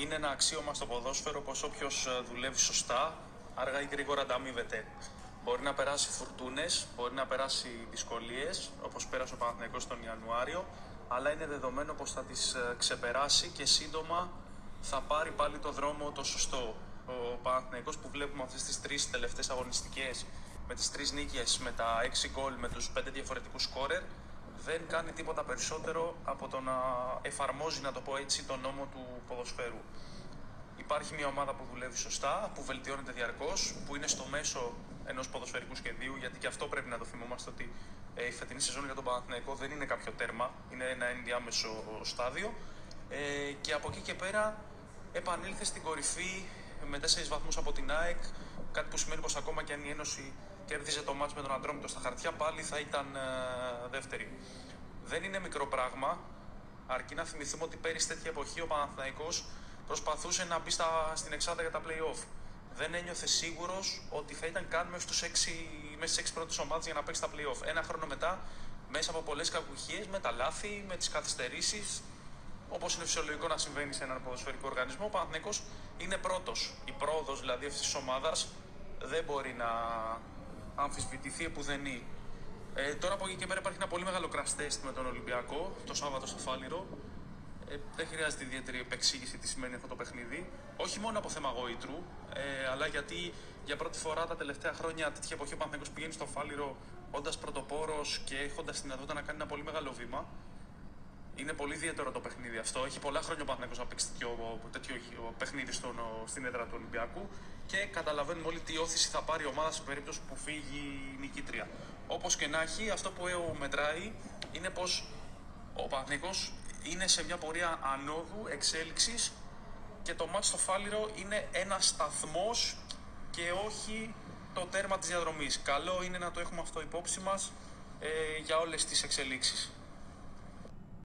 Είναι ένα αξίωμα στο ποδόσφαιρο πως όποιος ε, δουλεύει σωστά, αργά ή γρήγορα ανταμείβεται. Μπορεί να περάσει φουρτούνες, μπορεί να περάσει δυσκολίες, όπως πέρασε ο Παναθηναϊκός τον Ιανουάριο, αλλά είναι δεδομένο πως θα τις ε, ξεπεράσει και σύντομα θα πάρει πάλι το δρόμο το σωστό. Ο Παναθηναϊκός που βλέπουμε αυτές τις τρεις τελευταίες αγωνιστικές με τις τρεις νίκες, με τα έξι γκολ, με τους πέντε διαφορετικούς σκόρερ, δεν κάνει τίποτα περισσότερο από το να εφαρμόζει, να το πω έτσι, τον νόμο του ποδοσφαίρου. Υπάρχει μια ομάδα που δουλεύει σωστά, που βελτιώνεται διαρκώς, που είναι στο μέσο ενός ποδοσφαιρικού σχεδίου, γιατί και αυτό πρέπει να το θυμόμαστε ότι ε, η φετινή σεζόν για τον Παναθηναϊκό δεν είναι κάποιο τέρμα, είναι ένα ενδιάμεσο στάδιο. Ε, και από εκεί και πέρα επανήλθε στην κορυφή με 4 βαθμούς από την ΑΕΚ, κάτι που σημαίνει πως ακόμα και αν η Ένωση κέρδιζε το μάτς με τον Αντρόμητο στα χαρτιά, πάλι θα ήταν ε, δεύτερη. Δεν είναι μικρό πράγμα, αρκεί να θυμηθούμε ότι πέρυσι τέτοια εποχή ο Παναθηναϊκός προσπαθούσε να μπει στα, στην εξάδα για τα play-off. Δεν ένιωθε σίγουρος ότι θα ήταν καν μέσα, στους 6, μέσα στις 6 πρώτες ομάδες για να παίξει τα play-off. Ένα χρόνο μετά, μέσα από πολλές κακουχίες, με τα λάθη, με τις καθυστερήσεις, όπως είναι φυσιολογικό να συμβαίνει σε έναν ποδοσφαιρικό οργανισμό, ο Παναθηναϊκός είναι πρώτος. Η πρόοδος δηλαδή αυτής της ομάδας δεν μπορεί να αμφισβητηθεί επουδενή. Ε, τώρα από εκεί και πέρα υπάρχει ένα πολύ μεγάλο κραστέστη με τον Ολυμπιακό το Σάββατο στο Φάληρο. Ε, δεν χρειάζεται ιδιαίτερη επεξήγηση τι σημαίνει αυτό το παιχνίδι. Όχι μόνο από θέμα γοήτρου, ε, αλλά γιατί για πρώτη φορά τα τελευταία χρόνια τέτοια εποχή ο Παναθηναϊκός πηγαίνει στο Φάληρο όντας πρωτοπόρος και έχοντας τη δυνατότητα να κάνει ένα πολύ μεγάλο βήμα. Είναι πολύ ιδιαίτερο το παιχνίδι αυτό. Έχει πολλά χρόνια ο Παναθηναϊκός να παίξει τέτοιο, τέτοιο παιχνίδι στον, στην έδρα του Ολυμπιακού και καταλαβαίνουμε όλοι τι όθηση θα πάρει η ομάδα σε περίπτωση που φύγει η νικήτρια. Όπως και να έχει, αυτό που μετράει είναι πως ο Παναθηναϊκός είναι σε μια πορεία ανόδου εξέλιξης και το μάτι στο Φάληρο είναι ένα σταθμός και όχι το τέρμα της διαδρομής. Καλό είναι να το έχουμε αυτό υπόψη μας ε, για όλες τις εξελίξεις.